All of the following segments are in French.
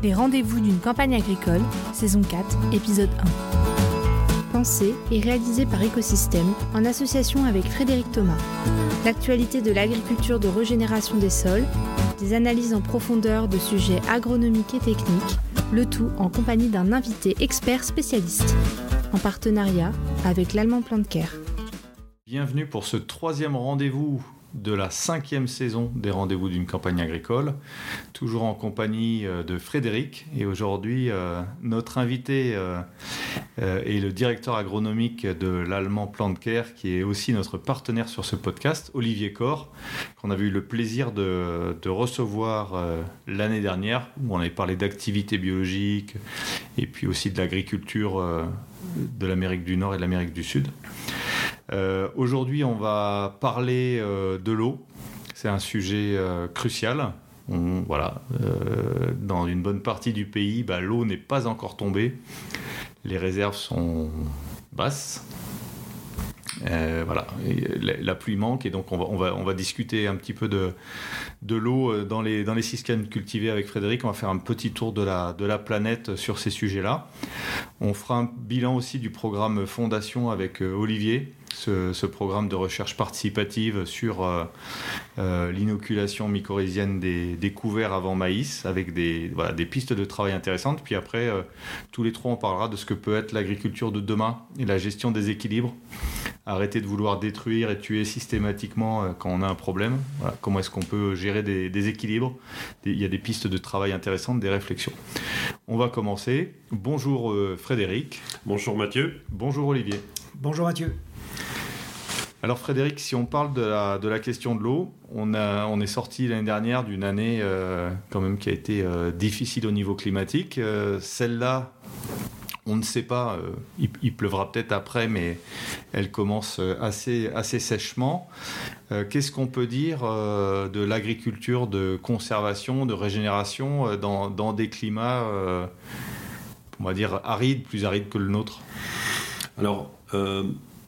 Les rendez-vous d'une campagne agricole, saison 4, épisode 1. Pensé et réalisé par Écosystème en association avec Frédéric Thomas. L'actualité de l'agriculture de régénération des sols, des analyses en profondeur de sujets agronomiques et techniques, le tout en compagnie d'un invité expert spécialiste, en partenariat avec l'Allemand Care. Bienvenue pour ce troisième rendez-vous de la cinquième saison des rendez-vous d'une campagne agricole, toujours en compagnie euh, de Frédéric. Et aujourd'hui, euh, notre invité euh, est le directeur agronomique de l'allemand Plantcare, qui est aussi notre partenaire sur ce podcast, Olivier Corr, qu'on avait eu le plaisir de, de recevoir l'année dernière, où on avait parlé d'activité biologique et puis aussi de l'agriculture de l'Amérique du Nord et de l'Amérique du Sud. Euh, aujourd'hui, on va parler euh, de l'eau. C'est un sujet euh, crucial. voilà, dans une bonne partie du pays, bah, l'eau n'est pas encore tombée. Les réserves sont basses. voilà, la, pluie manque et donc on va, discuter un petit peu de, l'eau dans les, dans les cultivés avec Frédéric. On va faire un petit tour de la planète sur ces sujets-là. On fera un bilan aussi du programme Fondation avec Olivier ce, programme de recherche participative sur euh, euh, l'inoculation mycorhizienne des, couverts avant maïs, avec des, des pistes de travail intéressantes. Puis après, euh, tous les trois, on parlera de ce que peut être l'agriculture de demain et la gestion des équilibres. Arrêter de vouloir détruire et tuer systématiquement quand on a un problème. comment est-ce qu'on peut gérer des, équilibres? Il y a des pistes de travail intéressantes, des réflexions. On va commencer. Bonjour Frédéric. Bonjour Mathieu. Bonjour Olivier. Bonjour Mathieu. Alors Frédéric, si on parle de la, question de l'eau, on, on est sorti l'année dernière d'une année euh, quand même qui a été euh, difficile au niveau climatique. Euh, celle-là, on ne sait pas, il, pleuvra peut-être après, mais elle commence assez, assez sèchement. Qu'est-ce qu'on peut dire de l'agriculture de conservation, de régénération dans, dans des climats, on va dire, arides, plus arides que le nôtre? Alors,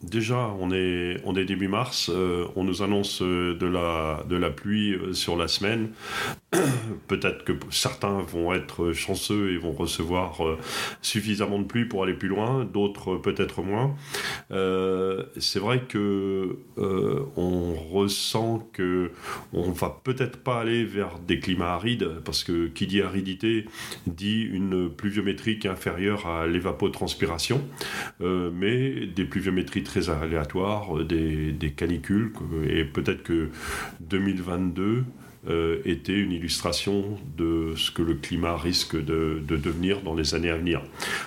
Déjà, on est, début mars, euh, on nous annonce euh, de, la, de la pluie euh, sur la semaine. Peut-être que certains vont être chanceux et vont recevoir suffisamment de pluie pour aller plus loin, d'autres peut-être moins. C'est vrai que on ressent que on va peut-être pas aller vers des climats arides, parce que qui dit aridité dit une pluviométrie qui est inférieure à l'évapotranspiration, mais des pluviométries très aléatoires, euh, des, des canicules, et peut-être que 2022 euh, était une illustration de ce que le climat risque de, de, devenir dans les années à venir.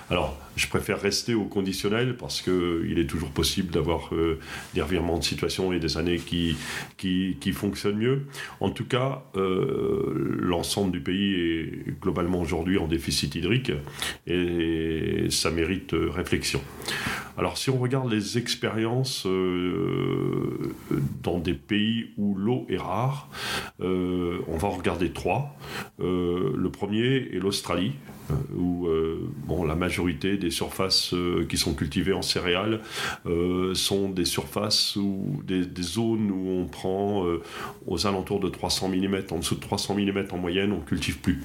Alors, je préfère rester au conditionnel parce qu'il est toujours possible d'avoir euh, des revirements de situation et des années qui, qui, fonctionnent mieux. En tout cas, euh, l'ensemble du pays est globalement aujourd'hui en déficit hydrique et ça mérite réflexion. Alors si on regarde les expériences dans des pays où l'eau est rare, euh, on va en regarder trois. Euh, le premier est l'Australie, euh, où bon, la majorité des surfaces qui sont cultivées en céréales sont des surfaces ou des, zones où on prend aux alentours de 300 mm, en dessous de 300 mm en moyenne, on cultive plus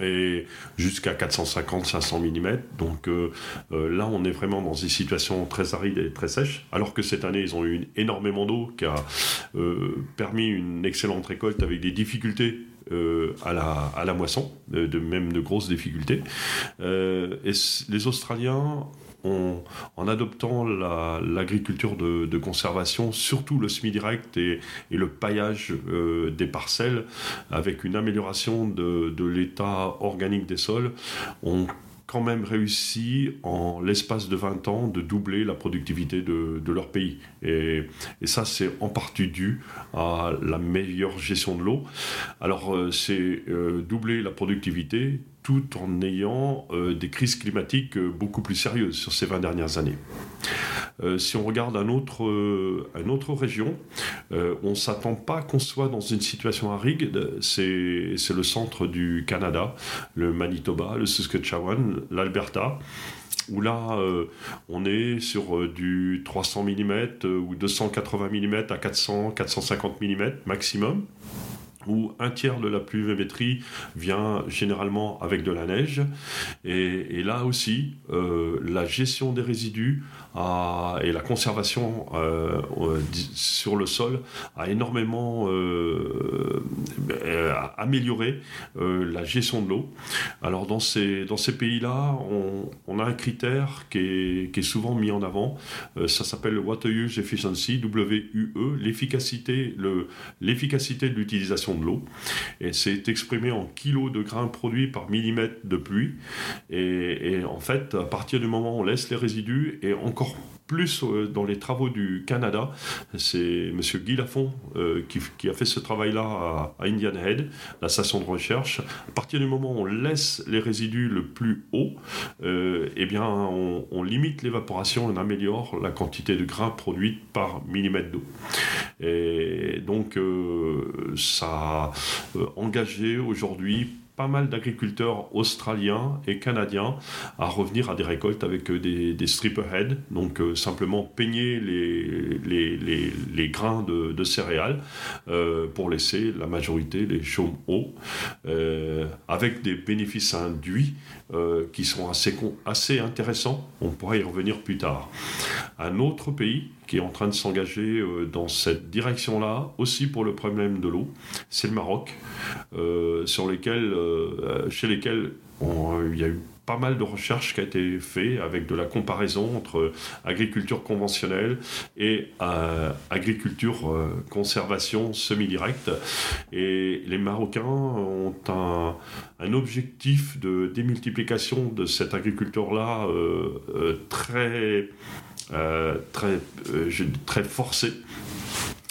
et jusqu'à 450-500 mm. Donc euh, euh, là, on est vraiment dans une situation très aride et très sèche, alors que cette année, ils ont eu énormément d'eau qui a euh, permis une excellente récolte avec des difficultés à, la, à, la, moisson, de, même de grosses difficultés. et les Australiens en adoptant l'agriculture de, conservation, surtout le semi-direct et, le paillage euh, des parcelles, avec une amélioration de, l'état organique des sols, ont quand même réussi en l'espace de 20 ans de doubler la productivité de, leur pays. Et, ça, c'est en partie dû à la meilleure gestion de l'eau. Alors, euh, c'est euh, doubler la productivité tout en ayant euh, des crises climatiques euh, beaucoup plus sérieuses sur ces 20 dernières années. Euh, si on regarde un autre, région, on ne s'attend pas qu'on soit dans une situation aride, c'est le centre du Canada, le Manitoba, le Saskatchewan, l'Alberta où là, on est sur du 300 mm ou 280 mm à 400, 450 mm maximum. Où un tiers de la pluviométrie vient généralement avec de la neige. Et, là aussi, euh, la gestion des résidus et la conservation euh, sur le sol a énormément euh, amélioré la gestion de l'eau. Alors dans ces, dans ces pays-là, on, a un critère qui est, qui est souvent mis en avant. ça s'appelle le Water Use Efficiency, WUE, l'efficacité de l'utilisation de l'eau. Et c'est exprimé en kilos de grains produits par millimètre de pluie. Et, et en fait, à partir du moment où on laisse les résidus, et encore plus euh, dans les travaux du Canada. C'est M. Guy Lafont euh, qui, a fait ce travail-là à, Indian Head, la station de recherche. À partir du moment où on laisse les résidus le plus haut, euh, eh bien, on, limite l'évaporation on améliore la quantité de grains produite par millimètre d'eau. Et donc, ça a engagé aujourd'hui pas mal d'agriculteurs australiens et canadiens à revenir à des récoltes avec euh, des, des strip ahead, donc euh, simplement peigner les, grains de, céréales euh, pour laisser la majorité les chaumes hauts, avec des bénéfices induits qui sont assez intéressants. On pourra y revenir plus tard. Un autre pays qui est en train de s'engager euh, dans cette direction-là, aussi pour le problème de l'eau, c'est le Maroc, euh, sur lesquels, euh, chez lesquels il y a eu pas mal de recherches qui a été fait avec de la comparaison entre agriculture conventionnelle et agriculture conservation semi-directe. Et les Marocains ont un, objectif de démultiplication de cette agriculture-là très, euh, très forcé.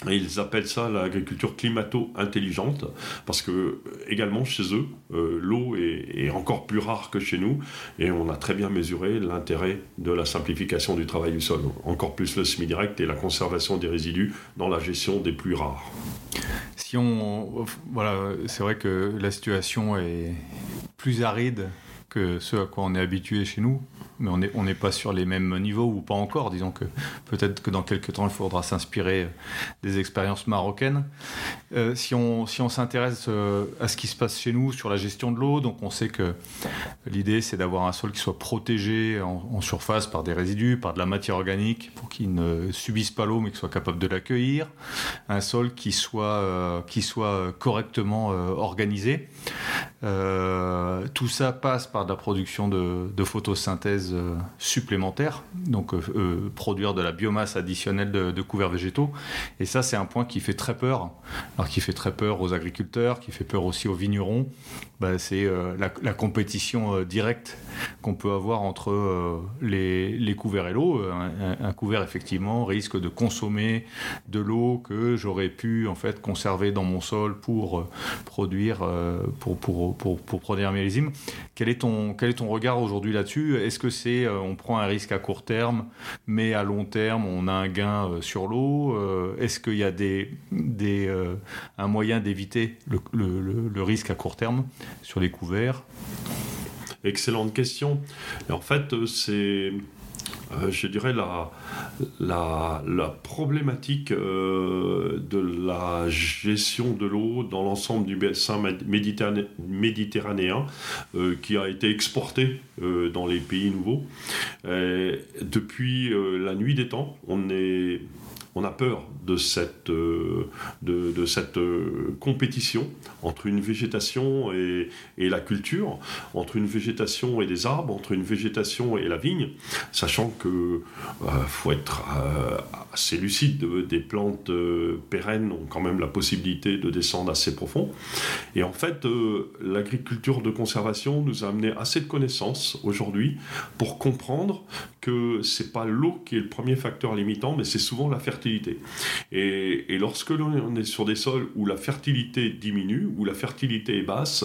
ils appellent ça l'agriculture climato-intelligente, parce que également chez eux, euh, l'eau est, encore plus rare que chez nous, et on a très bien mesuré l'intérêt de la simplification du travail du sol, encore plus le semi-direct et la conservation des résidus dans la gestion des plus rares. Si on, voilà, c'est vrai que la situation est plus aride que ce à quoi on est habitué chez nous mais on n'est pas sur les mêmes niveaux ou pas encore. Disons que peut-être que dans quelques temps, il faudra s'inspirer des expériences marocaines. Euh, si on si on s'intéresse euh, à ce qui se passe chez nous sur la gestion de l'eau, donc on sait que l'idée c'est d'avoir un sol qui soit protégé en, surface par des résidus, par de la matière organique, pour qu'il ne subisse pas l'eau mais qu'il soit capable de l'accueillir. Un sol euh, qui soit correctement organisé. Tout ça passe par la production de, photosynthèse euh, supplémentaires, donc euh, euh, produire de la biomasse additionnelle de, couverts végétaux. Et ça, c'est un point qui fait très peur, alors qui fait très peur aux agriculteurs, qui fait peur aussi aux vignerons. Bah, c'est la, compétition directe qu'on peut avoir entre les, couverts et l'eau. Un, couvert, effectivement, risque de consommer de l'eau que j'aurais pu en fait conserver dans mon sol pour produire, pour, pour, pour, pour produire mes légumes. Quel est ton, quel est ton regard aujourd'hui là-dessus? Est-ce que c'est euh, on prend un risque à court terme, mais à long terme, on a un gain euh, sur l'eau? Euh, Est-ce qu'il y a des, des, un moyen d'éviter le, le, risque à court terme sur les couverts? Excellente question. en fait, c'est je dirais, la, la, problématique euh, de la gestion de l'eau dans l'ensemble du bassin méditerranéen euh, qui a été exporté dans les pays nouveaux. depuis la nuit des temps, on est on a peur de cette, euh, de, cette euh, compétition entre une végétation et, la culture, entre une végétation et des arbres, entre une végétation et la vigne, sachant que euh, faut être assez lucide, des plantes pérennes ont quand même la possibilité de descendre assez profond. Et en fait, l'agriculture de conservation nous a amené assez de connaissances aujourd'hui pour comprendre que c'est pas l'eau qui est le premier facteur limitant, mais c'est souvent la fertilité. Et, lorsque l'on est sur des sols où la fertilité diminue, où la fertilité est basse,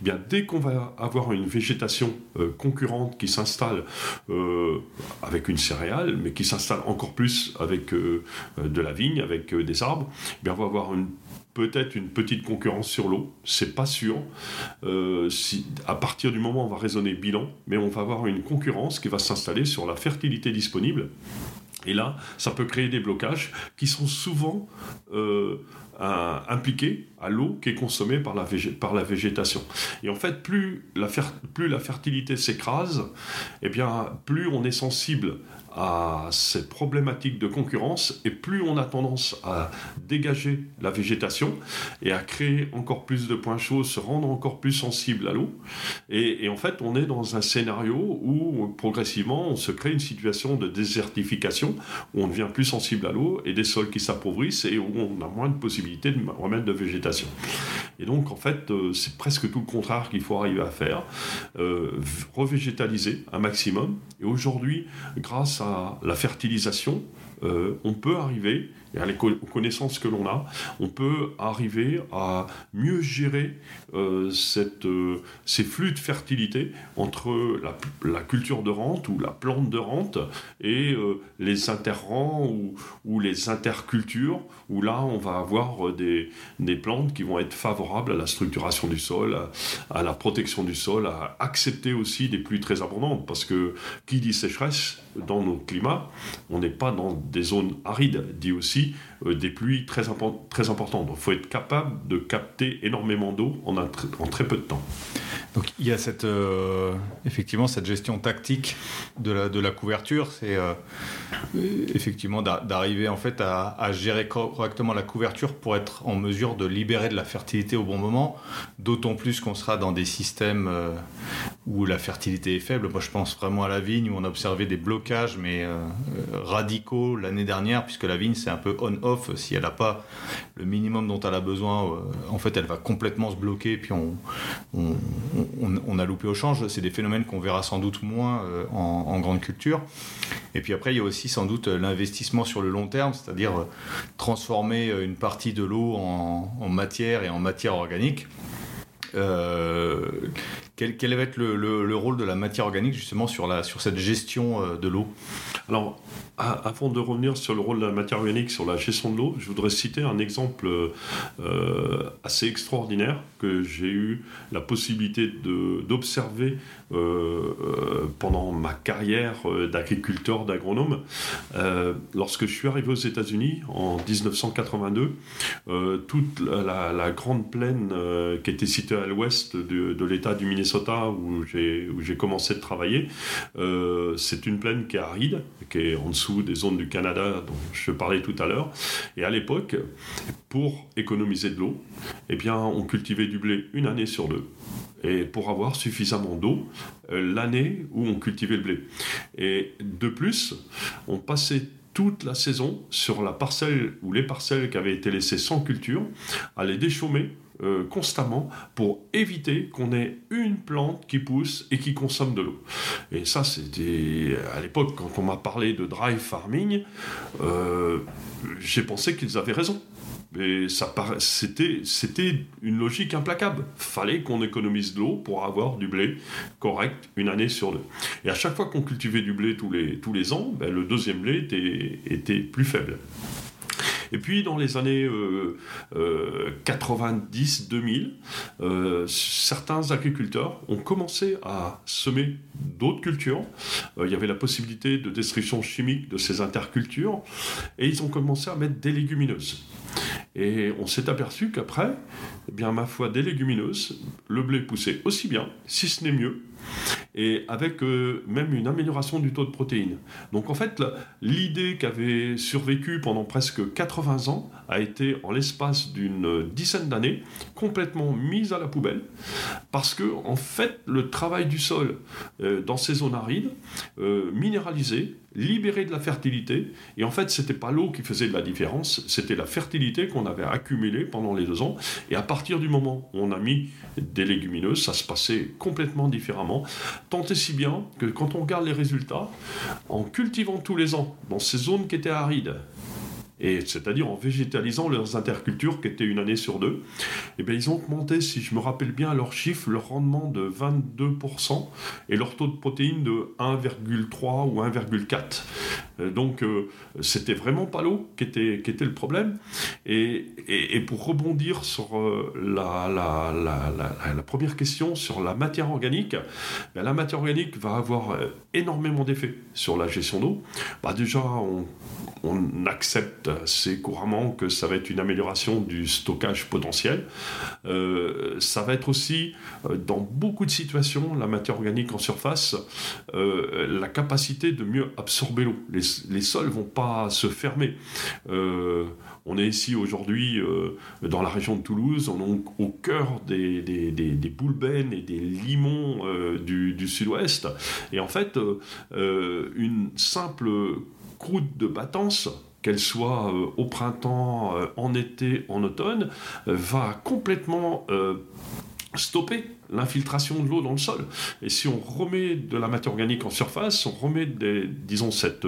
eh bien dès qu'on va avoir une végétation euh, concurrente qui s'installe euh, avec une céréale, mais qui s'installe encore plus avec euh, de la vigne, avec des arbres, eh bien on va avoir peut-être une petite concurrence sur l'eau, c'est pas sûr. À partir du moment où on va raisonner bilan, mais on va avoir une concurrence qui va s'installer sur la fertilité disponible. Et là, ça peut créer des blocages qui sont souvent euh, impliqués à l'eau qui est consommée par la, végétation. Et en fait, plus la, plus la fertilité s'écrase, eh plus on est sensible à cette problématique de concurrence et plus on a tendance à dégager la végétation et à créer encore plus de points chauds, se rendre encore plus sensible à l'eau. Et, en fait, on est dans un scénario où progressivement on se crée une situation de désertification où on devient plus sensible à l'eau et des sols qui s'appauvrissent et où on a moins de possibilités de remettre de végétation. Et donc, en fait, euh, c'est presque tout le contraire qu'il faut arriver à faire. Euh, revégétaliser un maximum. Et aujourd'hui, grâce à la fertilisation, euh, on peut arriver et à les connaissances que l'on a, on peut arriver à mieux gérer euh, euh, ces flux de fertilité entre la, culture de rente ou la plante de rente et euh, les interrants ou, les intercultures, où là on va avoir des, plantes qui vont être favorables à la structuration du sol, à, la protection du sol, à accepter aussi des pluies très abondantes, parce que qui dit sécheresse dans nos climats, on n'est pas dans des zones arides, dit aussi des pluies très, importantes. Donc il faut être capable de capter énormément d'eau en, très peu de temps. Donc il y a cette, euh, effectivement cette gestion tactique de la, couverture, c'est euh, effectivement d'arriver en fait à, gérer correctement la couverture pour être en mesure de libérer de la fertilité au bon moment, d'autant plus qu'on sera dans des systèmes euh, où la fertilité est faible. Moi je pense vraiment à la vigne où on a observé des blocages mais radicaux l'année dernière puisque la vigne c'est un peu on-off si elle n'a pas le minimum dont elle a besoin, en fait elle va complètement se bloquer puis on, a loupé au change. C'est des phénomènes qu'on verra sans doute moins euh, en, grande culture. Et puis après, il y a aussi sans doute l'investissement sur le long terme, c'est-à-dire euh, transformer euh, une partie de l'eau en, matière et en matière organique. quel, va être le, rôle de la matière organique justement sur, la, sur cette gestion de l'eau? Alors, avant de revenir sur le rôle de la matière organique sur la gestion de l'eau, je voudrais citer un exemple assez extraordinaire que j'ai eu la possibilité d'observer euh, euh, pendant ma carrière euh, d'agriculteur, d'agronome. lorsque je suis arrivé aux États-Unis en 1982, toute la, grande plaine qui était située à l'ouest de, de l'État du Minnesota où j'ai commencé de travailler, c'est une plaine qui est aride, qui est en dessous des zones du Canada dont je parlais tout à l'heure. Et à l'époque, pour économiser de l'eau, eh bien, on cultivait du blé une année sur deux et pour avoir suffisamment d'eau euh, l'année où on cultivait le blé. Et de plus, on passait toute la saison sur la parcelle ou les parcelles qui avaient été laissées sans culture à les déchaumer euh, constamment pour éviter qu'on ait une plante qui pousse et qui consomme de l'eau. Et ça, c'était à l'époque, quand on m'a parlé de dry farming, euh, j'ai pensé qu'ils avaient raison. Mais ça c'était, c'était une logique implacable. Fallait qu'on économise de l'eau pour avoir du blé correct une année sur deux. Et à chaque fois qu'on cultivait du blé tous les, tous les ans, ben, le deuxième blé était, était plus faible. Et puis dans les années 90-2000, euh, euh, certains agriculteurs ont commencé à semer d'autres cultures. Euh, il y avait la possibilité de destruction chimique de ces intercultures et ils ont commencé à mettre des légumineuses. Et on s'est aperçu qu'après, eh bien, ma foi, des légumineuses, le blé poussait aussi bien, si ce n'est mieux, et avec euh, même une amélioration du taux de protéines. Donc en fait, l'idée qui avait survécu pendant presque 80 ans a été, en l'espace d'une dizaine d'années, complètement mise à la poubelle, parce que en fait, le travail du sol euh, dans ces zones arides, euh, minéralisé, libérer de la fertilité. Et en fait, c'était pas l'eau qui faisait de la différence, c'était la fertilité qu'on avait accumulée pendant les deux ans. Et à partir du moment où on a mis des légumineuses, ça se passait complètement différemment. Tant si bien que quand on regarde les résultats, en cultivant tous les ans dans ces zones qui étaient arides, et c'est-à-dire en végétalisant leurs intercultures qui étaient une année sur deux, eh bien ils ont augmenté, si je me rappelle bien leurs chiffres, leur rendement de 22% et leur taux de protéines de 1,3 ou 1,4. Euh, donc euh, c'était vraiment pas l'eau qui était, qui était le problème. Et, et, pour rebondir sur euh, la, la, la, la, première question sur la matière organique, ben, la matière organique va avoir énormément d'effets sur la gestion d'eau. Bah, déjà, on, on accepte assez couramment que ça va être une amélioration du stockage potentiel. ça va être aussi, dans beaucoup de situations, la matière organique en surface, la capacité de mieux absorber l'eau. Les, les sols vont pas se fermer. On est ici aujourd'hui euh, dans la région de Toulouse, au cœur des, des, des, et des limons euh, du, sud-ouest. Et en fait, euh, une simple croûte de battance qu'elle soit au printemps, en été, en automne, va complètement stopper l'infiltration de l'eau dans le sol. Et si on remet de la matière organique en surface, on remet, disons, cette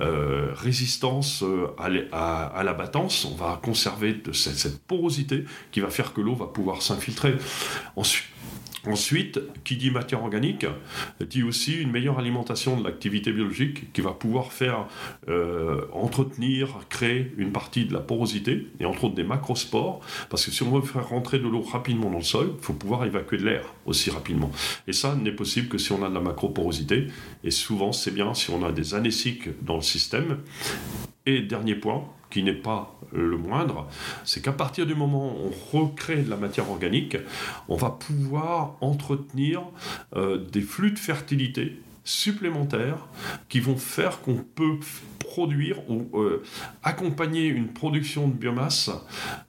euh, résistance euh, à, la battance, on va conserver cette porosité qui va faire que l'eau va pouvoir s'infiltrer. Ensuite, Ensuite, qui dit matière organique, dit aussi une meilleure alimentation de l'activité biologique qui va pouvoir faire euh, entretenir, créer une partie de la porosité et entre autres des macrospores, parce que si on veut faire rentrer de l'eau rapidement dans le sol, il faut pouvoir évacuer de l'air aussi rapidement. Et ça n'est possible que si on a de la macroporosité, et souvent c'est bien si on a des anéciques dans le système. Et dernier point, qui n'est pas le moindre, c'est qu'à partir du moment où on recrée de la matière organique, on va pouvoir entretenir euh, des flux de fertilité supplémentaires qui vont faire qu'on peut produire ou euh, accompagner une production de biomasse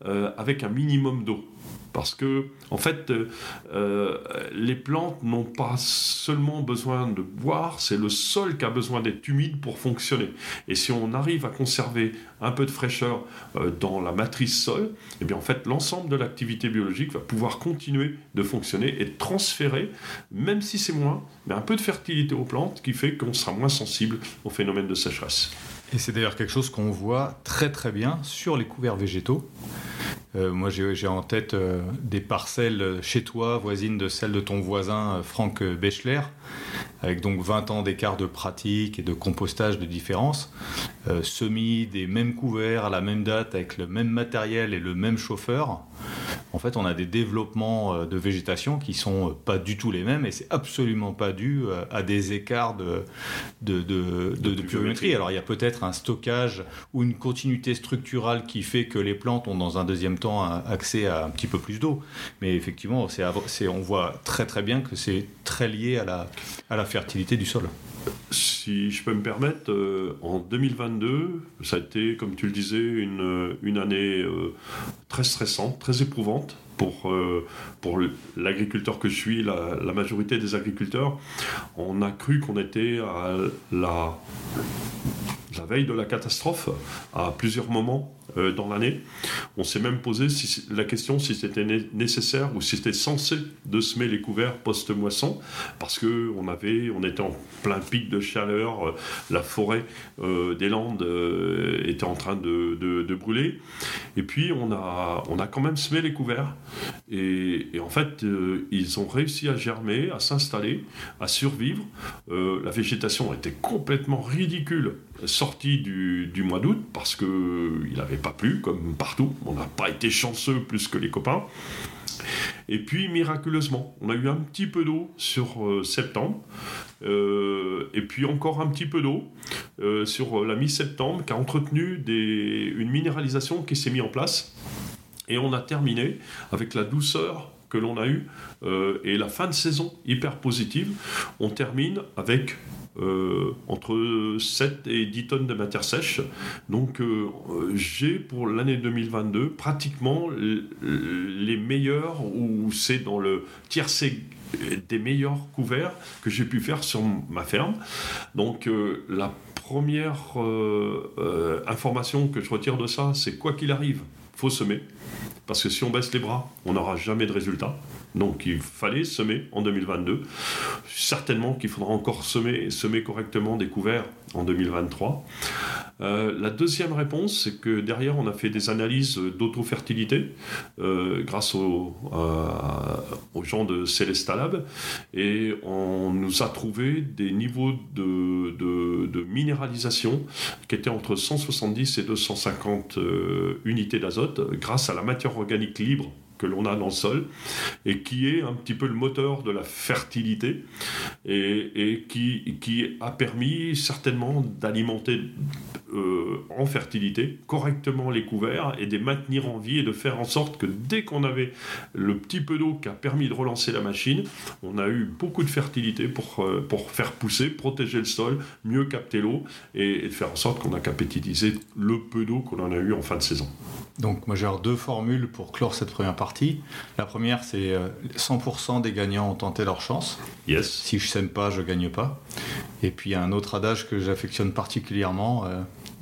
euh, avec un minimum d'eau. Parce que, en fait, euh, euh, les plantes n'ont pas seulement besoin de boire, c'est le sol qui a besoin d'être humide pour fonctionner. Et si on arrive à conserver un peu de fraîcheur euh, dans la matrice sol, eh bien, en fait, l'ensemble de l'activité biologique va pouvoir continuer de fonctionner et transférer, même si c'est moins, mais un peu de fertilité aux plantes qui fait qu'on sera moins sensible au phénomène de sécheresse. Et c'est d'ailleurs quelque chose qu'on voit très très bien sur les couverts végétaux. Euh, moi, j'ai en tête euh, des parcelles chez toi, voisines de celles de ton voisin euh, Franck Bechler, avec donc 20 ans d'écart de pratique et de compostage de différence, semis des mêmes couverts à la même date, avec le même matériel et le même chauffeur. En fait, on a des développements de végétation qui sont pas du tout les mêmes et c'est absolument pas dû à des écarts de, de, de, de pluviométrie. Alors, il y a peut-être un stockage ou une continuité structurale qui fait que les plantes ont dans un deuxième temps accès à un petit peu plus d'eau. Mais effectivement, c'est, on voit très très bien que c'est très lié à la, à la fertilité du sol. Si je peux me permettre, euh, en 2022, ça a été, comme tu le disais, une, une année euh, très stressante, très éprouvante pour, euh, pour l'agriculteur que je suis, la, la, majorité des agriculteurs. On a cru qu'on était à la, la veille de la catastrophe à plusieurs moments euh, dans l'année. On s'est même posé la question si c'était nécessaire ou si c'était censé de semer les couverts post-moisson, parce que on avait, on était en plein pic de chaleur, euh, la forêt euh, des Landes était en train de, brûler, et puis on a, on a quand même semé les couverts, et en fait ils ont réussi à germer, à s'installer, à survivre. la végétation était complètement ridicule sortie du, mois d'août parce que il avait pas plu, comme partout. On n'a pas été chanceux plus que les copains. Et puis, miraculeusement, on a eu un petit peu d'eau sur euh, septembre. Euh, et puis encore un petit peu d'eau euh, sur la mi-septembre qui a entretenu une minéralisation qui s'est mise en place. Et on a terminé avec la douceur que l'on a eue et la fin de saison hyper positive. On termine avec euh, entre 7 et 10 tonnes de matière sèche. Donc euh, j'ai pour l'année 2022 pratiquement les meilleurs, ou c'est dans le tiercé des meilleurs couverts que j'ai pu faire sur ma ferme. Donc euh, la première information que je retire de ça, c'est quoi qu'il arrive, faut semer. Parce que si on baisse les bras, on n'aura jamais de résultat. Donc il fallait semer en 2022. Certainement qu'il faudra encore semer, semer correctement des couverts en 2023. Euh, la deuxième réponse, c'est que derrière, on a fait des analyses d'auto-fertilité euh, grâce aux gens de Celestalab et on nous a trouvé des niveaux de, de, minéralisation qui étaient entre 170 et 250 euh, unités d'azote grâce à la matière organique libre que l'on a dans le sol et qui est un petit peu le moteur de la fertilité et, qui, qui a permis certainement d'alimenter euh, en fertilité, correctement les couverts et de les maintenir en vie et de faire en sorte que dès qu'on avait le petit peu d'eau qui a permis de relancer la machine, on a eu beaucoup de fertilité pour, euh, pour faire pousser, protéger le sol, mieux capter l'eau et, de faire en sorte qu'on a capitalisé le peu d'eau qu'on en a eu en fin de saison. Donc moi j'ai deux formules pour clore cette première partie. La première c'est 100% euh, des gagnants ont tenté leur chance. Yes. Si je sème pas, je gagne pas. Et puis il y a un autre adage que j'affectionne particulièrement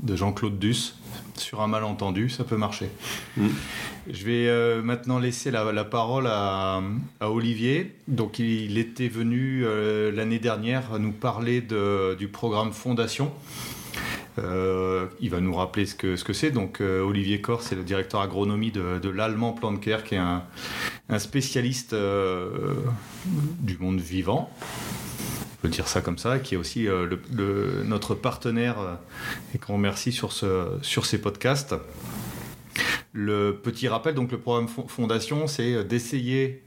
de Jean-Claude Duss. Sur un malentendu, ça peut marcher. Mm. Je vais euh, maintenant laisser la, parole à, Olivier. Donc, il, était venu euh, l'année dernière nous parler du programme Fondation. Euh, il va nous rappeler ce que ce que c'est. Donc Olivier Corr, c'est le directeur agronomie de, l'Allemand Plantcare, qui est un, un spécialiste du monde vivant peut dire ça comme ça, qui est aussi euh, notre partenaire euh, et qu'on remercie sur, sur ces podcasts. Le petit rappel, donc le programme Fondation, c'est d'essayer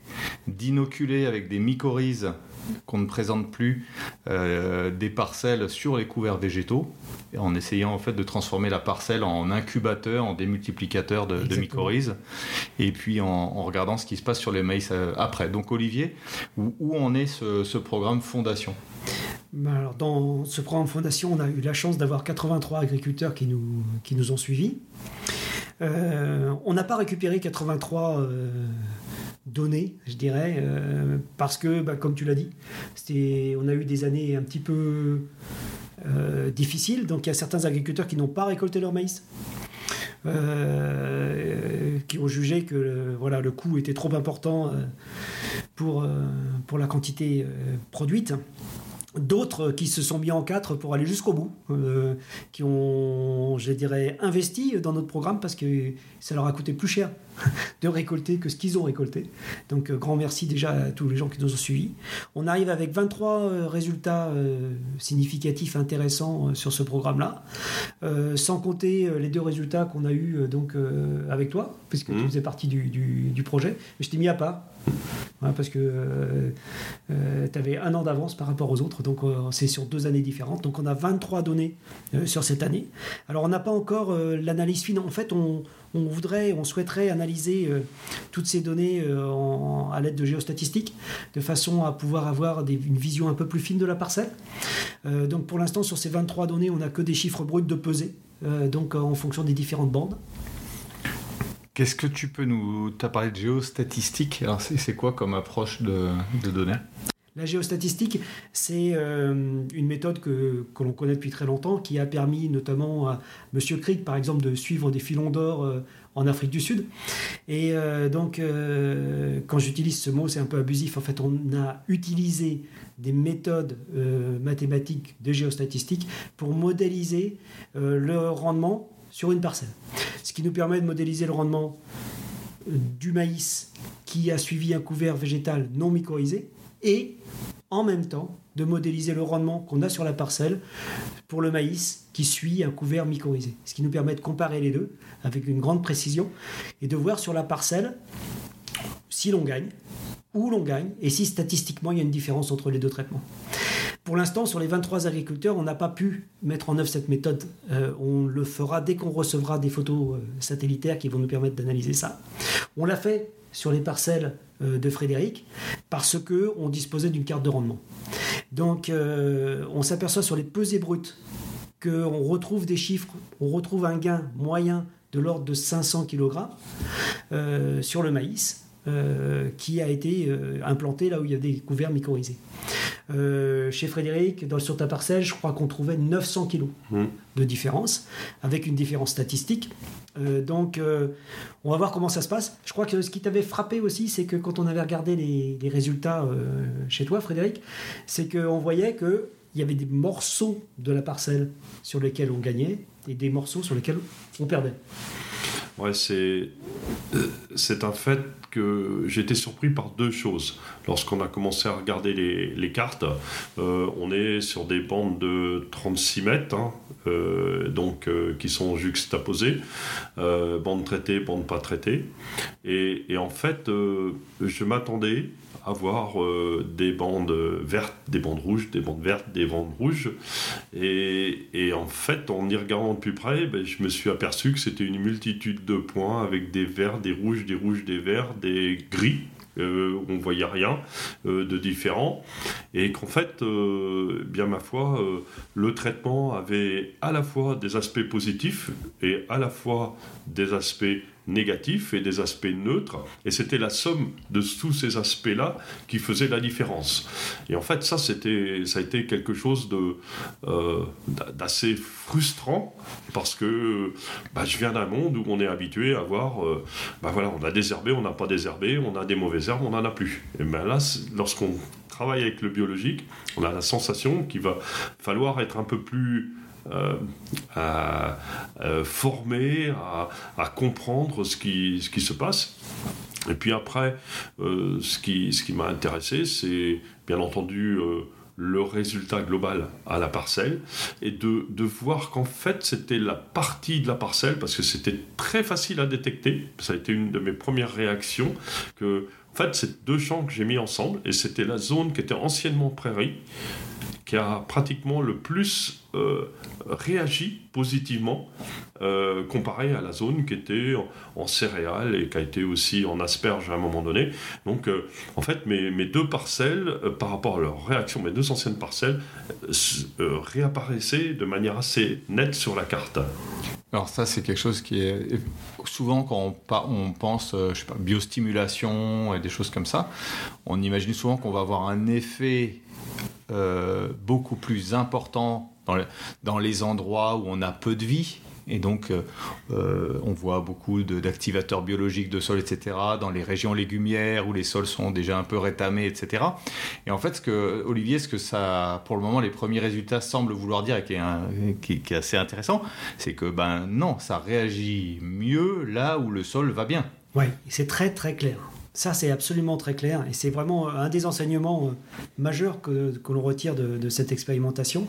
d'inoculer avec des mycorhizes qu'on ne présente plus euh, des parcelles sur les couverts végétaux, en essayant en fait de transformer la parcelle en incubateur, en démultiplicateur de, de mycorhizes, et puis en, regardant ce qui se passe sur les maïs euh, après. Donc Olivier, où, où en est ce, programme Fondation? Ben alors, dans ce programme Fondation, on a eu la chance d'avoir 83 agriculteurs qui nous, qui nous ont suivis. Euh, on n'a pas récupéré 83 données, je dirais, euh, parce que, bah, comme tu l'as dit, on a eu des années un petit peu euh, difficiles, donc il y a certains agriculteurs qui n'ont pas récolté leur maïs. Euh, qui ont jugé que voilà, le coût était trop important pour, pour la quantité produite d'autres qui se sont mis en quatre pour aller jusqu'au bout, euh, qui ont, je dirais, investi dans notre programme parce que ça leur a coûté plus cher de récolter que ce qu'ils ont récolté. Donc, euh, grand merci déjà à tous les gens qui nous ont suivis. On arrive avec 23 euh, résultats significatifs, intéressants sur ce programme-là, sans compter les deux résultats qu'on a eus donc, avec toi, puisque tu mmh. faisais partie du, du projet. Mais je t'ai mis à part parce que euh, euh, tu avais un an d'avance par rapport aux autres, donc euh, c'est sur deux années différentes. Donc on a 23 données sur cette année. Alors on n'a pas encore l'analyse finale. En fait, on, voudrait, on souhaiterait analyser toutes ces données à l'aide de géostatistiques, de façon à pouvoir avoir une vision un peu plus fine de la parcelle. donc pour l'instant, sur ces 23 données, on n'a que des chiffres bruts de pesée, donc en fonction des différentes bandes. Qu'est-ce que tu peux nous... Tu as parlé de géostatistique, alors c'est quoi comme approche de, données? La géostatistique, c'est euh, une méthode que, que l'on connaît depuis très longtemps, qui a permis notamment à M. Crick, par exemple, de suivre des filons d'or euh, en Afrique du Sud. Et euh, donc, quand j'utilise ce mot, c'est un peu abusif. En fait, on a utilisé des méthodes mathématiques de géostatistique pour modéliser le rendement sur une parcelle ce qui nous permet de modéliser le rendement euh, du maïs qui a suivi un couvert végétal non mycorhizé et en même temps de modéliser le rendement qu'on a sur la parcelle pour le maïs qui suit un couvert mycorhizé. Ce qui nous permet de comparer les deux avec une grande précision et de voir sur la parcelle si l'on gagne, où l'on gagne et si statistiquement il y a une différence entre les deux traitements. Pour l'instant, sur les 23 agriculteurs, on n'a pas pu mettre en œuvre cette méthode. Euh, on le fera dès qu'on recevra des photos euh, satellitaires qui vont nous permettre d'analyser ça. On l'a fait sur les parcelles euh, de Frédéric parce que on disposait d'une carte de rendement. Donc, on s'aperçoit sur les pesées brutes qu'on retrouve des chiffres, on retrouve un gain moyen de l'ordre de 500 kg sur le maïs. Qui a été implanté là où il y a des couverts mycorhizés. Euh, chez Frédéric, dans, sur ta parcelle, je crois qu'on trouvait 900 kilos mmh. de différence, avec une différence statistique. Euh, donc, euh, on va voir comment ça se passe. Je crois que ce qui t'avait frappé aussi, c'est que quand on avait regardé les, les résultats chez toi, Frédéric, c'est qu'on voyait qu'il y avait des morceaux de la parcelle sur lesquels on gagnait et des morceaux sur lesquels on perdait. Ouais, c'est, c'est un fait que été surpris par deux choses. Lorsqu'on a commencé à regarder les, cartes, euh, on est sur des bandes de 36 mètres, hein, euh, donc, qui sont juxtaposées, bandes traitées, bandes pas traitées. Et, et en fait, je m'attendais avoir euh, des bandes vertes, des bandes rouges, des bandes vertes, des bandes rouges. Et, et en fait, en y regardant de plus près, ben, je me suis aperçu que c'était une multitude de points avec des verts, des rouges, des rouges, des verts, des gris. Euh, on voyait rien euh, de différent et qu'en fait, bien ma foi, le traitement avait à la fois des aspects positifs et à la fois des aspects négatifs et des aspects neutres. Et c'était la somme de tous ces aspects-là qui faisait la différence. Et en fait, ça, c'était, ça a été quelque chose euh, d'assez frustrant parce que bah, je viens d'un monde où on est habitué à voir, euh, bah, voilà, on a des herbés, on n'a pas des herbés, on a des mauvaises herbes, on n'en a plus. Et ben là, lorsqu'on travaille avec le biologique, on a la sensation qu'il va falloir être un peu plus euh, à, former, à, comprendre ce qui, se passe. Et puis après, euh, ce qui, m'a intéressé, c'est bien entendu euh, le résultat global à la parcelle et de, de voir qu'en fait c'était la partie de la parcelle parce que c'était très facile à détecter. Ça a été une de mes premières réactions que en fait c'est deux champs que j'ai mis ensemble et c'était la zone qui était anciennement prairie qui a pratiquement le plus euh, réagi positivement euh, comparé à la zone qui était en, céréales et qui a été aussi en asperges à un moment donné. Donc, euh, en fait, mes, deux parcelles, par rapport à leur réaction, mes deux anciennes parcelles, réapparaissaient de manière assez nette sur la carte. Alors ça, c'est quelque chose qui est souvent quand on, pense, je sais pas, biostimulation et des choses comme ça, on imagine souvent qu'on va avoir un effet euh, beaucoup plus important dans, les endroits où on a peu de vie. Et donc, euh, euh, on voit beaucoup d'activateurs biologiques de sol, etc., dans les régions légumières où les sols sont déjà un peu rétamés, etc. Et en fait, ce que, Olivier, ce que ça, pour le moment, les premiers résultats semblent vouloir dire, et qui est, qui est assez intéressant, c'est que, ben non, ça réagit mieux là où le sol va bien. Oui, c'est très très clair. Ça, c'est absolument très clair et c'est vraiment un des enseignements euh, majeurs que, que l'on retire de, cette expérimentation.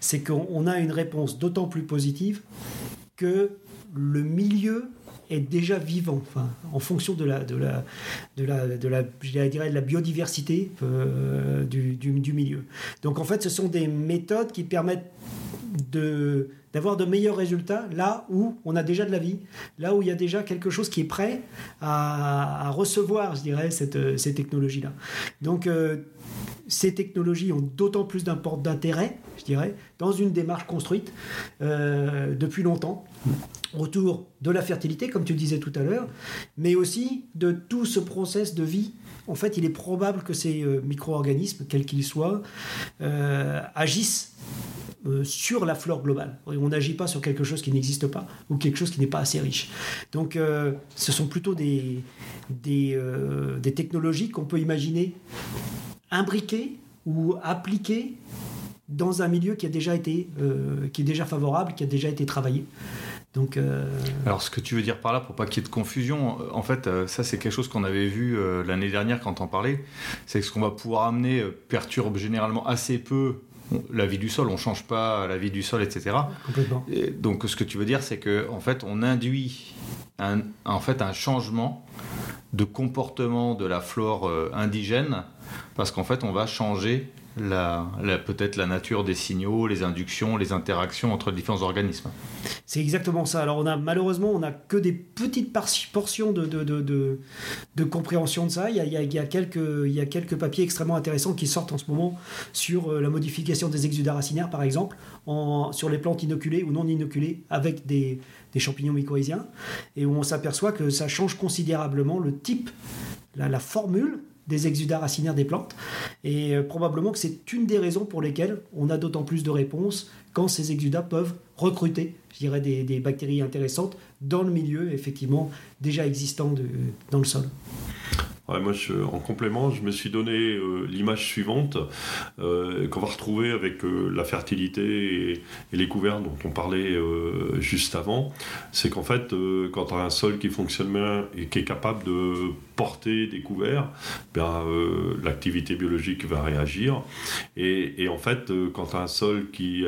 C'est qu'on a une réponse d'autant plus positive que le milieu est déjà vivant, en fonction de la, de la, de la, de la, je dirais de la biodiversité euh, du, du, milieu. Donc en fait, ce sont des méthodes qui permettent de, d'avoir de meilleurs résultats là où on a déjà de la vie, là où il y a déjà quelque chose qui est prêt à, recevoir, je dirais, cette, ces technologies-là. Donc, euh, ces technologies ont d'autant plus d'intérêt, je dirais, dans une démarche construite euh, depuis longtemps autour de la fertilité, comme tu disais tout à l'heure, mais aussi de tout ce process de vie. En fait, il est probable que ces euh, micro-organismes, quels qu'ils soient, agissent euh, sur la flore globale. On n'agit pas sur quelque chose qui n'existe pas ou quelque chose qui n'est pas assez riche. Donc euh, ce sont plutôt des, euh, des technologies qu'on peut imaginer imbriquées ou appliquées dans un milieu qui a déjà été qui est déjà favorable, qui a déjà été travaillé. Donc, Alors, ce que tu veux dire par là, pour pas qu'il y ait de confusion, en fait, ça c'est quelque chose qu'on avait vu l'année dernière quand on parlait, c'est que ce qu'on va pouvoir amener perturbe généralement assez peu la vie du sol, on change pas la vie du sol, etc. donc ce que tu veux dire, c'est que en fait, on induit un, en fait un changement de comportement de la flore euh, indigène parce qu'en fait, on va changer la, peut-être la nature des signaux, les inductions, les interactions entre différents organismes. C'est exactement ça. Alors on a malheureusement on n'a que des petites portions de, de, de, de, compréhension de ça. Il y, a, il, y a, quelques, il y a quelques papiers extrêmement intéressants qui sortent en ce moment sur euh, la modification des exudats racinaires par exemple, en, sur les plantes inoculées ou non inoculées avec des, des champignons mycorhiziens, et où on s'aperçoit que ça change considérablement le type, la, la formule des exudats racinaires des plantes. Et euh, probablement que c'est une des raisons pour lesquelles on a d'autant plus de réponses quand ces exudats peuvent recruter, je dirais, des, bactéries intéressantes dans le milieu, effectivement, déjà existant dans le sol. Moi, en complément, je me suis donné l'image suivante qu'on va retrouver avec la fertilité et, les couverts dont on parlait juste avant. C'est qu'en fait, quand tu un sol qui fonctionne bien et qui est capable de porter des couverts, ben, l'activité biologique va réagir. Et, en fait, quand tu un sol qui,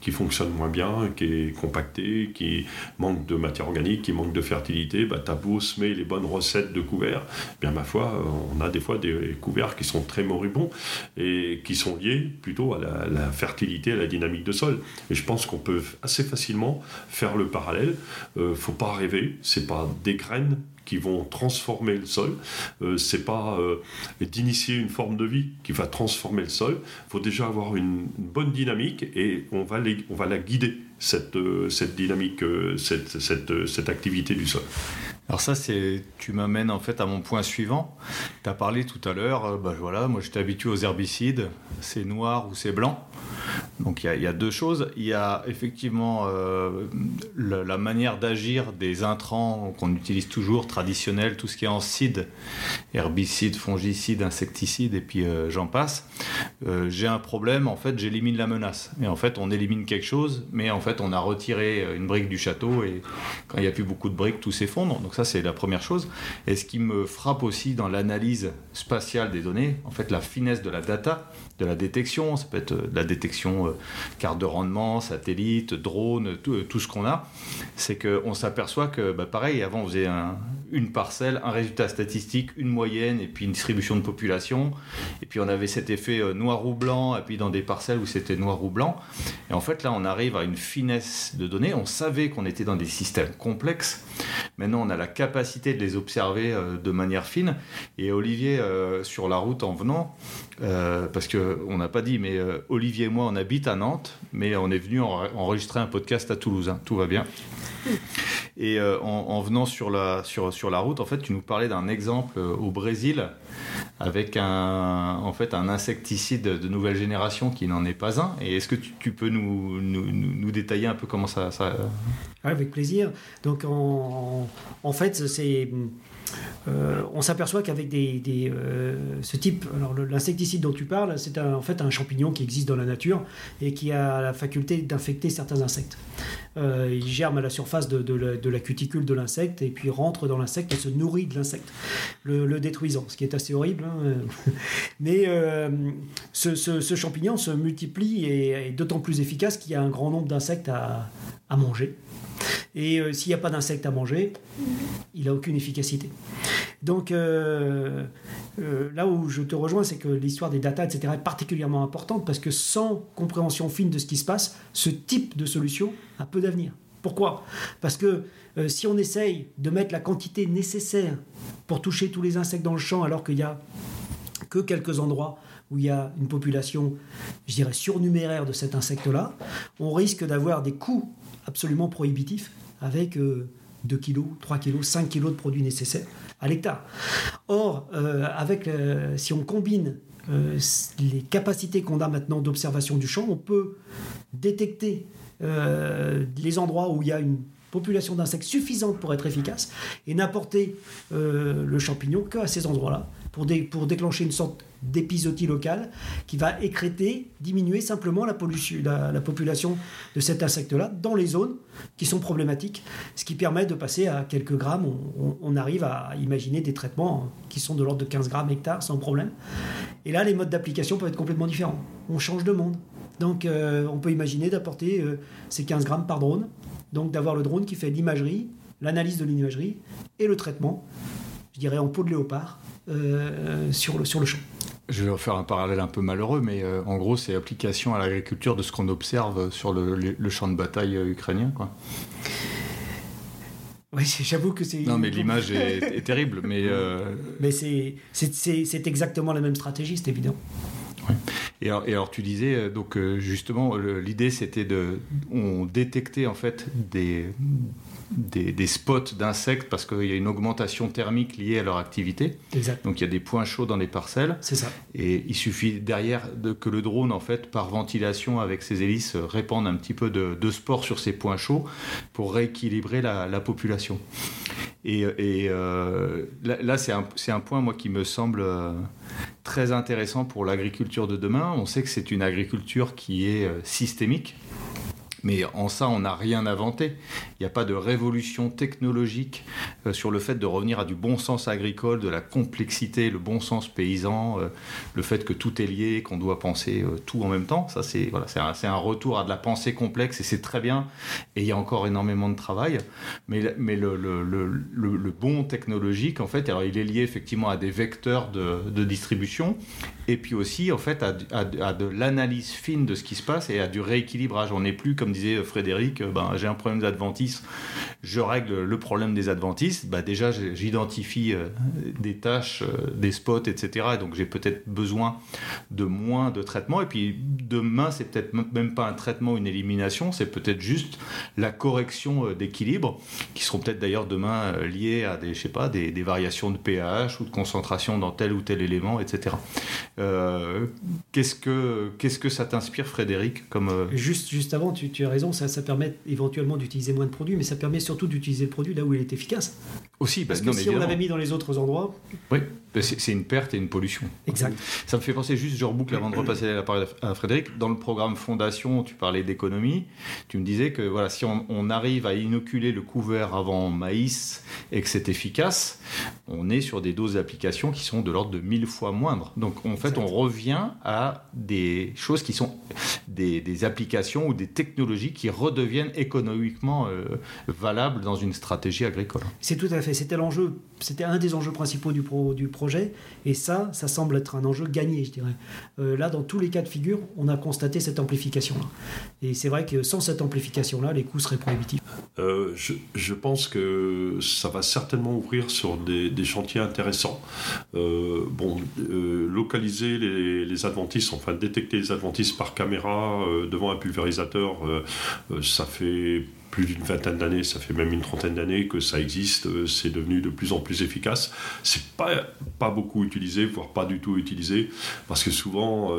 qui fonctionne moins bien, qui est compacté, qui manque de matière organique, qui manque de fertilité, bah, tu as beau semer les bonnes recettes de couverts, bien ma foi, on a des fois des couverts qui sont très moribonds et qui sont liés plutôt à la, fertilité, à la dynamique de sol. Et je pense qu'on peut assez facilement faire le parallèle. Euh, faut pas rêver, c'est pas des graines qui vont transformer le sol. Euh, c'est pas euh, d'initier une forme de vie qui va transformer le sol. Il faut déjà avoir une, bonne dynamique et on va, on va la guider, cette, euh, cette dynamique, cette, cette, cette activité du sol. Alors ça, c'est, tu m'amènes en fait à mon point suivant. Tu as parlé tout à l'heure, bah voilà, moi j'étais habitué aux herbicides, c'est noir ou c'est blanc. Donc il y, a deux choses. Il y a effectivement euh, la, manière d'agir des intrants qu'on utilise toujours, traditionnels, tout ce qui est en cide, herbicide, fongicide, insecticide, et puis euh, j'en passe. J'ai un problème, en fait, j'élimine la menace. Et en fait, on élimine quelque chose, mais en fait, on a retiré une brique du château, et quand il n'y a plus beaucoup de briques, tout s'effondre. Ça, c'est la première chose. Et ce qui me frappe aussi dans l'analyse spatiale des données, en fait, la finesse de la data, de la détection, ça peut être de la détection euh, carte de rendement, satellite, drone, tout, euh, ce qu'on a, c'est qu'on s'aperçoit que, bah, pareil, avant on faisait une parcelle, un résultat statistique, une moyenne, et puis une distribution de population, et puis on avait cet effet euh, noir ou blanc, et puis dans des parcelles où c'était noir ou blanc. Et en fait, là, on arrive à une finesse de données. On savait qu'on était dans des systèmes complexes. Maintenant, on a la capacité de les observer de manière fine. Et Olivier, sur la route en venant, parce qu'on n'a pas dit, mais Olivier et moi, on habite à Nantes, mais on est venu enregistrer un podcast à Toulouse. Hein. Tout va bien. Et euh, en, venant sur la, sur, sur la route, en fait, tu nous parlais d'un exemple euh, au Brésil avec un, en fait, un insecticide de nouvelle génération qui n'en est pas un. Et est-ce que tu, peux nous, nous, nous, détailler un peu comment ça... ça... avec plaisir. Donc, en, en fait, c'est euh, on s'aperçoit qu'avec des, euh, ce type, alors l'insecticide dont tu parles, c'est en fait un champignon qui existe dans la nature et qui a la faculté d'infecter certains insectes. Euh, il germe à la surface de, la, cuticule de l'insecte et puis rentre dans l'insecte et se nourrit de l'insecte, le, détruisant, ce qui est assez horrible. Hein. Mais ce, champignon se multiplie et est d'autant plus efficace qu'il y a un grand nombre d'insectes à manger. Et euh, s'il n'y a pas d'insectes à manger, il n'a aucune efficacité. Donc euh, euh, là où je te rejoins, c'est que l'histoire des data, etc., est particulièrement importante parce que sans compréhension fine de ce qui se passe, ce type de solution a peu d'avenir. Pourquoi? Parce que si on essaye de mettre la quantité nécessaire pour toucher tous les insectes dans le champ alors qu'il n'y a que quelques endroits où il y a une population, je dirais, surnuméraire de cet insecte-là, on risque d'avoir des coûts absolument prohibitifs avec 2 kg, 3 kg, 5 kg de produits nécessaires à l'hectare. Or, euh, avec, si on combine euh, les capacités qu'on a maintenant d'observation du champ, on peut détecter euh, les endroits où il y a une population d'insectes suffisante pour être efficace et n'apporter le champignon qu'à ces endroits-là pour, pour déclencher une sorte d'épisodie locale qui va écréter, diminuer simplement la, pollution, la, population de cet insecte-là dans les zones qui sont problématiques, ce qui permet de passer à quelques grammes. On, arrive à imaginer des traitements qui sont de l'ordre de 15 grammes hectare sans problème. Et là, les modes d'application peuvent être complètement différents. On change de monde. Donc, euh, on peut imaginer d'apporter euh, ces 15 grammes par drone. Donc, d'avoir le drone qui fait l'imagerie, l'analyse de l'imagerie et le traitement, je dirais en peau de léopard, euh, sur, le, sur le champ. Je vais faire un parallèle un peu malheureux, mais euh, en gros, c'est application à l'agriculture de ce qu'on observe sur le, champ de bataille euh, ukrainien. Quoi. Oui, j'avoue que c'est. Non, mais l'image est, terrible. Mais, mais c'est exactement la même stratégie, c'est évident. Et alors, et alors, tu disais, donc justement, l'idée c'était de, on détectait en fait des des, spots d'insectes parce qu'il y a une augmentation thermique liée à leur activité. Exact. Donc il y a des points chauds dans les parcelles. C'est ça. Et il suffit derrière de, que le drone, en fait, par ventilation avec ses hélices, répande un petit peu de, de spores sur ces points chauds pour rééquilibrer la, population. Et, euh, là, c'est un, un, point, moi, qui me semble euh, très intéressant pour l'agriculture de demain. On sait que c'est une agriculture qui est euh, systémique. Mais en ça, on n'a rien inventé. Il n'y a pas de révolution technologique euh, sur le fait de revenir à du bon sens agricole, de la complexité, le bon sens paysan, euh, le fait que tout est lié, qu'on doit penser euh, tout en même temps. Ça, c'est voilà, c'est un, retour à de la pensée complexe et c'est très bien. Et il y a encore énormément de travail. Mais, mais le, bon technologique, en fait, alors il est lié effectivement à des vecteurs de, de distribution et puis aussi, en fait, à, à de l'analyse fine de ce qui se passe et à du rééquilibrage. On n'est plus comme disait Frédéric, euh, ben, j'ai un problème d'adventice, je règle le problème des adventistes. Ben, déjà, j'identifie euh, des tâches, euh, des spots, etc. Et donc, j'ai peut-être besoin de moins de traitement. Et puis, demain, c'est peut-être même pas un traitement, une élimination, c'est peut-être juste la correction d'équilibre, qui seront peut-être d'ailleurs demain liées à des, je sais pas, des, variations de pH ou de concentration dans tel ou tel élément, etc. qu'est-ce que qu'est-ce que ça t'inspire, Frédéric, comme juste juste avant, tu, tu raison, ça, ça permet éventuellement d'utiliser moins de produits, mais ça permet surtout d'utiliser le produit là où il est efficace. Aussi, parce que si on l'avait mis dans les autres endroits. Oui, c'est une perte et une pollution. Exact. Ça me fait penser juste, je reboucle avant de repasser la parole à Frédéric. Dans le programme Fondation, tu parlais d'économie. Tu me disais que voilà, si on, arrive à inoculer le couvert avant maïs et que c'est efficace, on est sur des doses d'application qui sont de l'ordre de 1000 fois moindres. Donc en fait, on revient à des choses qui sont des, des applications ou des technologies qui redeviennent économiquement euh, valables dans une stratégie agricole. C'est tout à fait. C'était l'enjeu. C'était un des enjeux principaux du, pro, du projet. Et ça, ça semble être un enjeu gagné, je dirais. Euh, là, dans tous les cas de figure, on a constaté cette amplification-là. Et c'est vrai que sans cette amplification-là, les coûts seraient prohibitifs. Euh, je, je, pense que ça va certainement ouvrir sur des, des chantiers intéressants. bon, localiser les, les, adventistes, enfin détecter les adventistes par caméra devant un pulvérisateur ça fait plus d'une vingtaine d'années, ça fait même une trentaine d'années que ça existe, euh, c'est devenu de plus en plus efficace. C'est pas, pas beaucoup utilisé, voire pas du tout utilisé, parce que souvent,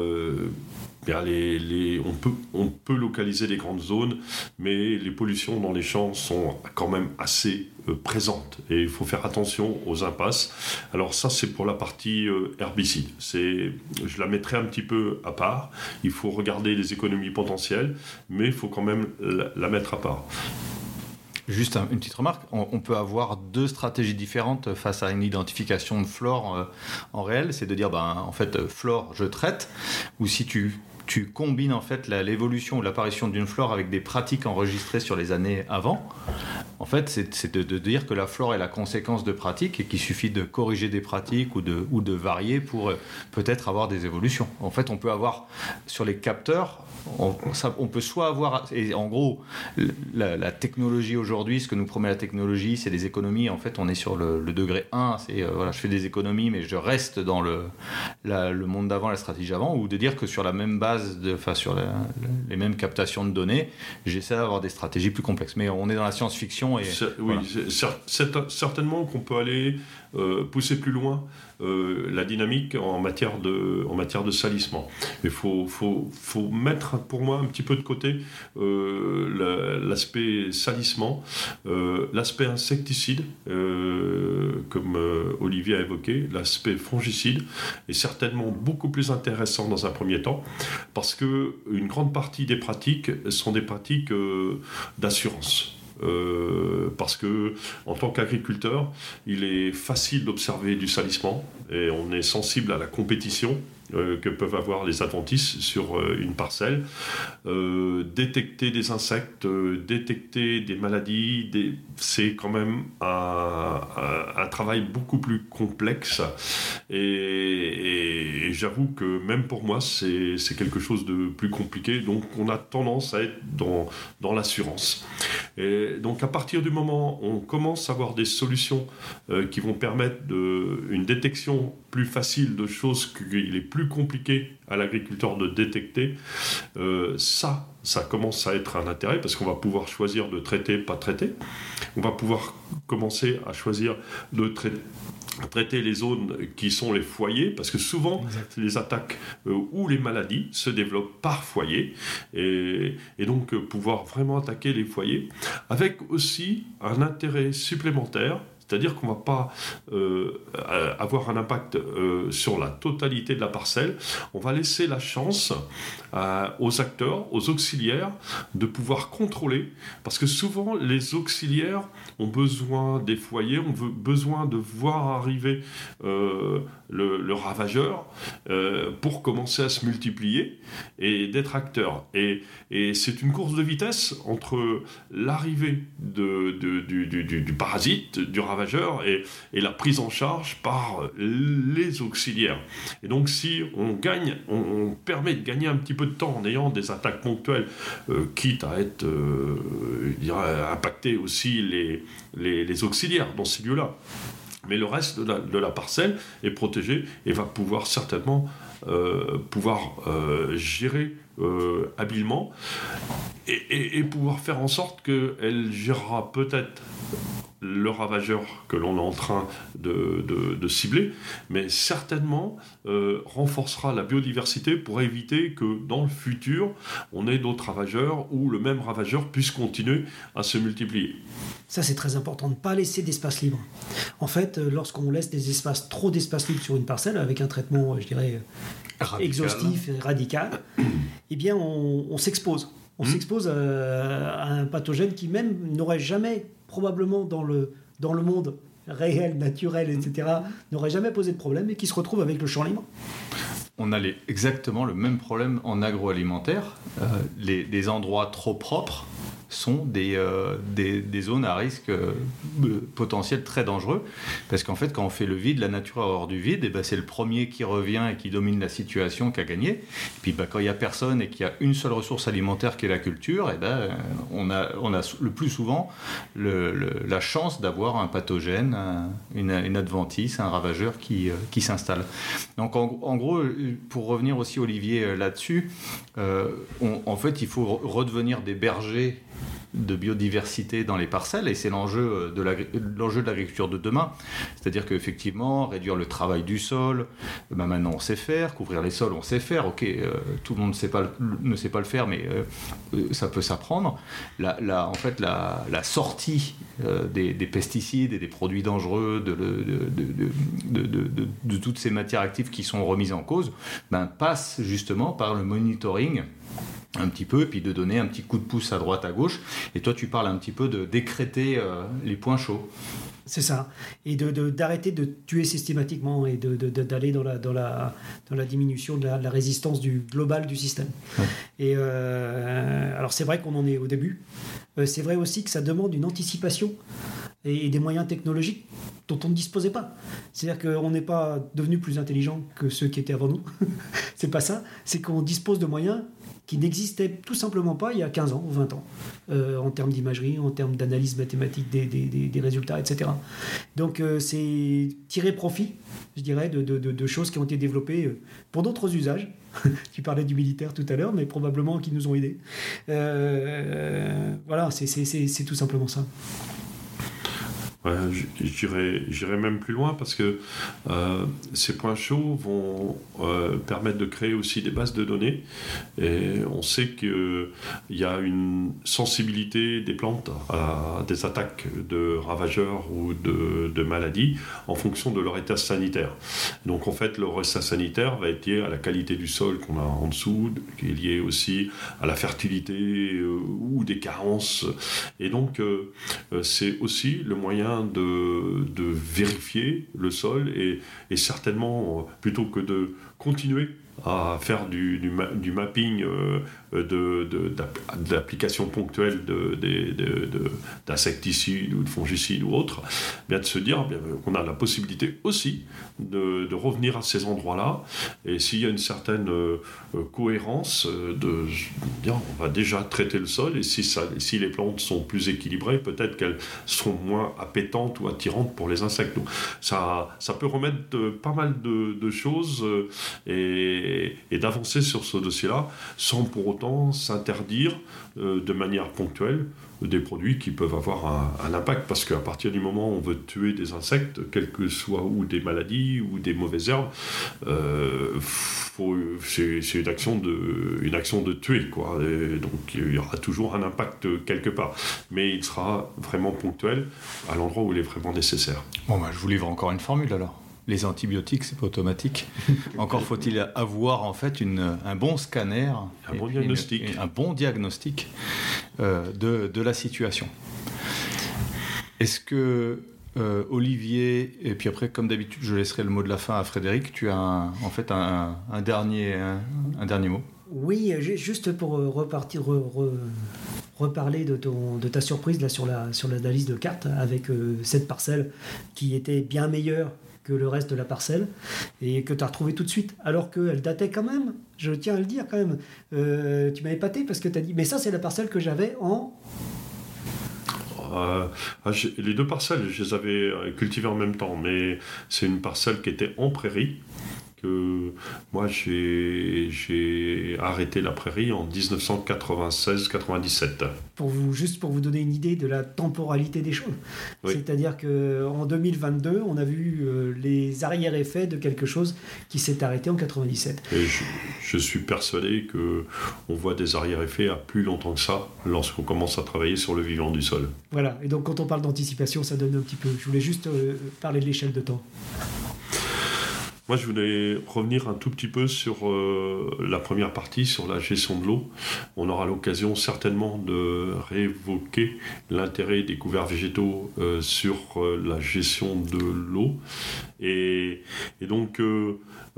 les, on, peut, on peut localiser les grandes zones, mais les pollutions dans les champs sont quand même assez euh, présentes et il faut faire attention aux impasses. Alors ça, c'est pour la partie euh, herbicide. Je la mettrai un petit peu à part. Il faut regarder les économies potentielles, mais il faut quand même la, mettre à part. Juste une petite remarque, on, peut avoir deux stratégies différentes face à une identification de flore euh, en réel, c'est de dire, ben, en fait, flore, je traite, ou si tu tu combines en fait l'évolution ou l'apparition d'une flore avec des pratiques enregistrées sur les années avant. En fait, c'est de, dire que la flore est la conséquence de pratiques et qu'il suffit de corriger des pratiques ou de, ou de varier pour euh, peut-être avoir des évolutions. En fait, on peut avoir sur les capteurs on, peut soit avoir, et en gros, la, technologie aujourd'hui, ce que nous promet la technologie, c'est des économies. En fait, on est sur le, degré 1, c'est euh, voilà, je fais des économies, mais je reste dans le, le monde d'avant, la stratégie d'avant, ou de dire que sur la même base, de, enfin, sur les mêmes captations de données, j'essaie d'avoir des stratégies plus complexes. Mais on est dans la science-fiction. Et, oui, c'est certainement qu'on peut aller euh, pousser plus loin euh, la dynamique en matière de, en salissement. Il faut, mettre pour moi un petit peu de côté euh, l'aspect salissement, l'aspect insecticide, comme Olivier a évoqué, l'aspect fongicide est certainement beaucoup plus intéressant dans un premier temps, parce que une grande partie des pratiques sont des pratiques d'assurance. Euh, parce que en tant qu'agriculteur, il est facile d'observer du salissement et on est sensible à la compétition euh, que peuvent avoir les adventices sur euh, une parcelle, euh, détecter des insectes, détecter des maladies, c'est quand même un, travail beaucoup plus complexe. Et, j'avoue que même pour moi, c'est quelque chose de plus compliqué. Donc on a tendance à être dans, l'assurance. Et donc à partir du moment où on commence à avoir des solutions qui vont permettre une détection plus facile de choses qu'il est plus compliqué à l'agriculteur de détecter, ça, ça commence à être un intérêt parce qu'on va pouvoir choisir de traiter, pas traiter. On va pouvoir commencer à choisir de traiter traiter les zones qui sont les foyers, parce que souvent les attaques euh, ou les maladies se développent par foyer, et, et donc euh, pouvoir vraiment attaquer les foyers, avec aussi un intérêt supplémentaire c'est-à-dire qu'on ne va pas euh, avoir un impact euh, sur la totalité de la parcelle. On va laisser la chance euh, aux acteurs, aux auxiliaires, de pouvoir contrôler. Parce que souvent, les auxiliaires ont besoin des foyers, ont besoin de voir arriver le, ravageur pour commencer à se multiplier et d'être acteur. Et, c'est une course de vitesse entre l'arrivée du, parasite, du ravageur, et, la prise en charge par les auxiliaires. Et donc si on gagne, on, permet de gagner un petit peu de temps en ayant des attaques ponctuelles, euh, quitte à être euh, impacter aussi les, les, auxiliaires dans ces lieux-là. Mais le reste de la, parcelle est protégé et va pouvoir certainement euh, pouvoir gérer habilement et, et, pouvoir faire en sorte qu'elle gérera peut-être le ravageur que l'on est en train de, cibler, mais certainement euh, renforcera la biodiversité pour éviter que dans le futur, on ait d'autres ravageurs ou le même ravageur puisse continuer à se multiplier. Ça, c'est très important, de ne pas laisser d'espace libre. En fait, euh, lorsqu'on laisse des espaces, trop d'espace libre sur une parcelle, avec un traitement, je dirais, exhaustif et radical, eh bien, on, s'expose. On hmm. s'expose à, un pathogène qui même n'aurait jamais probablement dans le, dans le monde réel, naturel, etc., n'aurait jamais posé de problème et qui se retrouve avec le champ libre on a exactement le même problème en agroalimentaire. Euh, les, endroits trop propres sont des, euh, des, zones à risque euh, potentiel très dangereux. Parce qu'en fait, quand on fait le vide, la nature a hors du vide, et ben c'est le premier qui revient et qui domine la situation qui a gagné. Et puis ben, quand il n'y a personne et qu'il y a une seule ressource alimentaire qui est la culture, et ben, on, a, on a le plus souvent la chance d'avoir un pathogène, une, adventice, un ravageur qui, euh, qui s'installe. Donc en, gros, pour revenir aussi Olivier là-dessus, en fait, il faut redevenir des bergers de biodiversité dans les parcelles et c'est l'enjeu de l'agriculture de demain. C'est-à-dire qu'effectivement, réduire le travail du sol, ben maintenant on sait faire, couvrir les sols on sait faire, ok, euh, tout le monde ne sait pas, ne sait pas le faire, mais euh, ça peut s'apprendre. En fait, la, sortie euh, des, pesticides et des produits dangereux, de, de, de, toutes ces matières actives qui sont remises en cause, ben, passe justement par le monitoring un petit peu, et puis de donner un petit coup de pouce à droite, à gauche. Et toi, tu parles un petit peu de décréter euh, les points chauds. C'est ça. Et d'arrêter de, de, tuer systématiquement et d'aller dans la, dans, la, dans la diminution de la, résistance du global du système. Et euh, alors, c'est vrai qu'on en est au début. Euh, c'est vrai aussi que ça demande une anticipation et, des moyens technologiques dont on ne disposait pas. C'est-à-dire qu'on n'est pas devenu plus intelligent que ceux qui étaient avant nous. c'est pas ça. C'est qu'on dispose de moyens qui n'existait tout simplement pas il y a 15 ans ou 20 ans, euh, en termes d'imagerie, en termes d'analyse mathématique des, des, des, résultats, etc. Donc euh, c'est tirer profit, je dirais, de, de, de, choses qui ont été développées euh, pour d'autres usages. tu parlais du militaire tout à l'heure, mais probablement qui nous ont aidés. voilà, c'est tout simplement ça. J'irai même plus loin parce que euh, ces points chauds vont euh, permettre de créer aussi des bases de données. Et on sait qu'il y a une sensibilité des plantes à des attaques de ravageurs ou de, de, maladies en fonction de leur état sanitaire. Donc en fait, leur état sanitaire va être lié à la qualité du sol qu'on a en dessous, qui est lié aussi à la fertilité euh, ou des carences. Et donc c'est aussi le moyen de, vérifier le sol et, certainement, plutôt que de continuer à faire du, du, mapping euh, d'applications de, ponctuelles d'insecticides ou de fongicides ou autres, bien de se dire qu'on a la possibilité aussi de, revenir à ces endroits-là. Et s'il y a une certaine euh, cohérence, euh, de, bien, on va déjà traiter le sol et si, ça, si les plantes sont plus équilibrées, peut-être qu'elles seront moins appétantes ou attirantes pour les insectes. Donc, ça, ça peut remettre pas mal de, choses et, d'avancer sur ce dossier-là sans pour autant s'interdire euh, de manière ponctuelle des produits qui peuvent avoir un, impact parce qu'à partir du moment où on veut tuer des insectes, quelles que soient ou des maladies ou des mauvaises herbes, euh, c'est une action de une action de tuer quoi. donc il y aura toujours un impact quelque part, mais il sera vraiment ponctuel à l'endroit où il est vraiment nécessaire. Bon bah, je vous livre encore une formule alors les antibiotiques, c'est pas automatique. Encore faut-il avoir en fait une, un bon scanner, un bon diagnostic, un bon diagnostic euh, de, de, la situation. Est-ce que euh, Olivier, et puis après, comme d'habitude, je laisserai le mot de la fin à Frédéric, tu as en fait un, un dernier, un, dernier mot? Oui, juste pour euh, repartir, reparler de, ton, de ta surprise là, sur, la, sur l'analyse de cartes avec cette parcelle qui était bien meilleure que le reste de la parcelle et que tu as retrouvé tout de suite, alors qu'elle datait quand même, je tiens à le dire quand même. Euh, tu m'as épaté parce que tu as dit, mais ça c'est la parcelle que j'avais en... Euh, ah, les deux parcelles, je les avais cultivées en même temps, mais c'est une parcelle qui était en prairie moi j'ai arrêté la prairie en 1996-97. Pour vous, juste pour vous donner une idée de la temporalité des choses. C'est-à-dire qu'en 2022, on a vu euh, les arrière-effets de quelque chose qui s'est arrêté en 97. Et je, suis persuadé que on voit des arrière-effets à plus longtemps que ça lorsqu'on commence à travailler sur le vivant du sol. Voilà, et donc quand on parle d'anticipation, ça donne un petit peu. Je voulais juste euh, parler de l'échelle de temps. Moi, je voulais revenir un tout petit peu sur euh, la première partie, sur la gestion de l'eau. On aura l'occasion certainement de réévoquer l'intérêt des couverts végétaux euh, sur euh, la gestion de l'eau. Et, donc,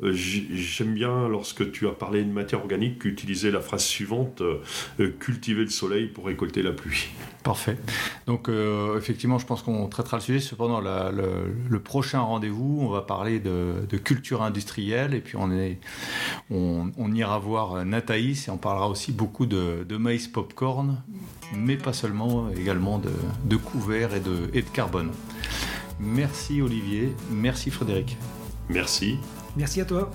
j'aime bien lorsque tu as parlé de matière organique utiliser la phrase suivante euh, euh, cultiver le soleil pour récolter la pluie. Parfait. Donc effectivement, je pense qu'on traitera le sujet. Cependant, le, prochain rendez-vous, on va parler de, culture industrielle et puis on, est, on, ira voir Nathaïs et on parlera aussi beaucoup de, maïs popcorn, mais pas seulement, également de, de couverts et de, et de carbone. Merci Olivier, merci Frédéric. Merci. Merci à toi.